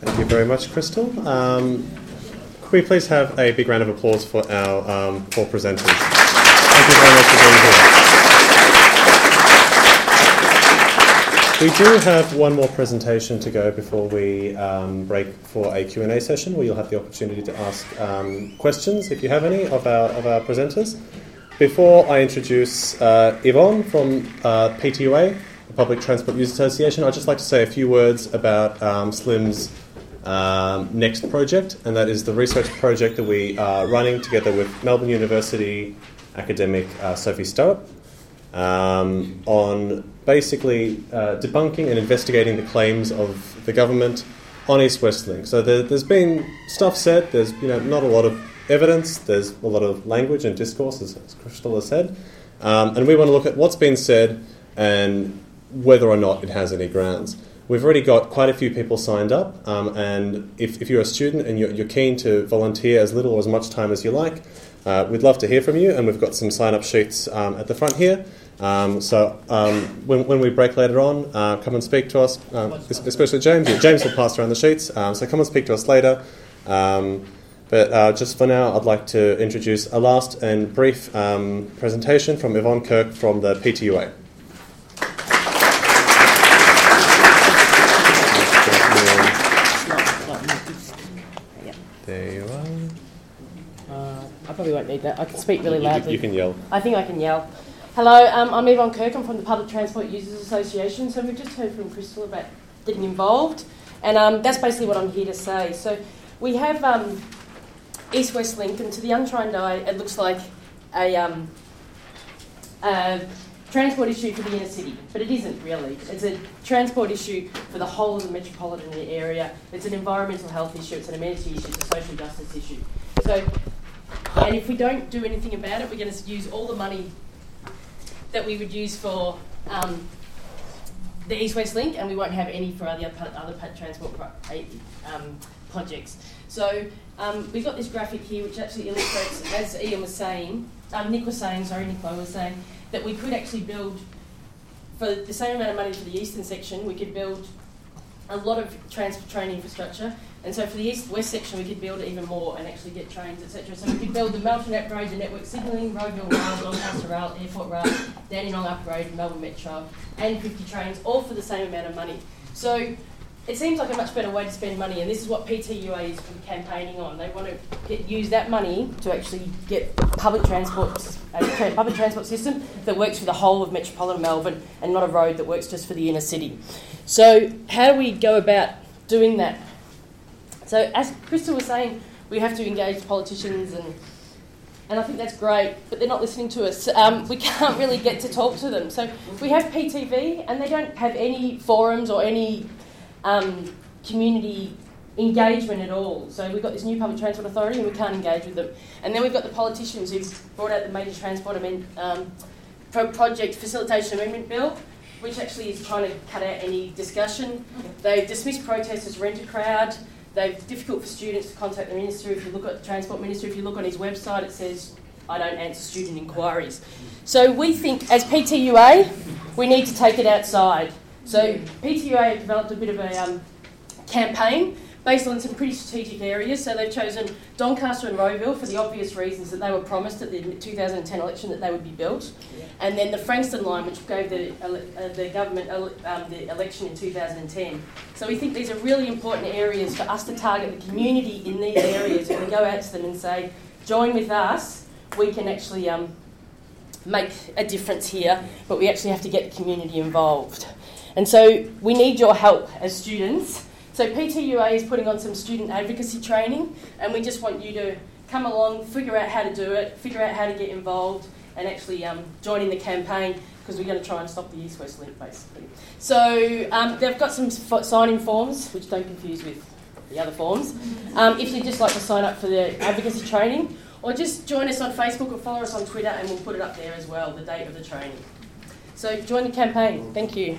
Thank you very much, Crystal. Um, could we please have a big round of applause for our um, four presenters? Thank you very much for being here. We do have one more presentation to go before we um, break for a Q&A session where you'll have the opportunity to ask um, questions, if you have any, of our, of our presenters. Before I introduce uh, Yvonne from uh, PTUA, the Public Transport Users Association, I'd just like to say a few words about um, SLiMS um, next project, and that is the research project that we are running together with Melbourne University academic uh, Sophie Stoet um, on basically uh, debunking and investigating the claims of the government on East West Link. So there, has been stuff said. There's you know not a lot of evidence. There's a lot of language and discourse, as, as Crystal has said, um, and we want to look at what's been said and whether or not it has any grounds. We've already got quite a few people signed up, um, and if, if, you're a student and you're, you're, keen to volunteer as little or as much time as you like, uh, we'd love to hear from you, and we've got some sign up sheets um, at the front here. Um, so um, when, when, we break later on, uh, come and speak to us, um, especially James. Yeah, James will pass around the sheets, um, so come and speak to us later. but uh, just for now, I'd like to introduce a last and brief presentation from Yvonne Kirk from the PTUA. Won't need that. I can speak really loudly. You, can yell. I think I can yell. Hello, um, I'm Yvonne Kirk. I'm from the Public Transport Users Association. So we've just heard from Crystal about getting involved, and um, that's basically what I'm here to say. So we have um, East West Link, and to the untrained eye, it looks like a, um, a transport issue for the inner city, but it isn't really. It's a transport issue for the whole of the metropolitan area. It's an environmental health issue, it's an amenity issue, it's a social justice issue. So and if we don't do anything about it, we're going to use all the money that we would use for um, the East West Link, and we won't have any for other other transport um, projects. So um, we've got this graphic here, which actually illustrates, as Ian was saying, um, Nick was saying, sorry, Nicola was saying, that we could actually build for the same amount of money for the eastern section, we could build a lot of transport train infrastructure and so for the east west section, we could build it even more and actually get trains, etc. So we could build the Melton Upgrade, the network signalling, Rowville Rail, Doncaster Rail, Airport Rail, Dandenong Upgrade, Melbourne Metro, and 50 trains, all for the same amount of money. So it seems like a much better way to spend money, and this is what PTUA is campaigning on. They want to get, use that money to actually get public transport, a public transport system that works for the whole of metropolitan Melbourne, and not a road that works just for the inner city. So how do we go about doing that? So as Crystal was saying, we have to engage politicians and and I think that's great, but they're not listening to us. Um, we can't really get to talk to them. So we have PTV, and they don't have any forums or any um, community engagement at all. So we've got this new public transport authority, and we can't engage with them. And then we've got the politicians who've brought out the major transport amend, um, project facilitation amendment bill, which actually is trying to cut out any discussion. They've dismissed protests as rent a crowd. They're difficult for students to contact the minister. If you look at the Transport Minister, if you look on his website, it says, I don't answer student inquiries. So we think, as PTUA, we need to take it outside. So PTUA have developed a bit of a um, campaign based on some pretty strategic areas. So they've chosen Doncaster and Rowville for the obvious reasons that they were promised at the 2010 election that they would be built. Yeah. And then the Frankston line, which gave the, uh, the government um, the election in 2010. So we think these are really important areas for us to target the community in these areas and go out to them and say, join with us, we can actually um, make a difference here, but we actually have to get the community involved. And so we need your help as students so PTUA is putting on some student advocacy training, and we just want you to come along, figure out how to do it, figure out how to get involved, and actually um, join in the campaign because we're going to try and stop the East West Link basically. So um, they've got some sign in forms, which don't confuse with the other forms. Um, if you'd just like to sign up for the advocacy training, or just join us on Facebook or follow us on Twitter, and we'll put it up there as well, the date of the training. So join the campaign. Thank you.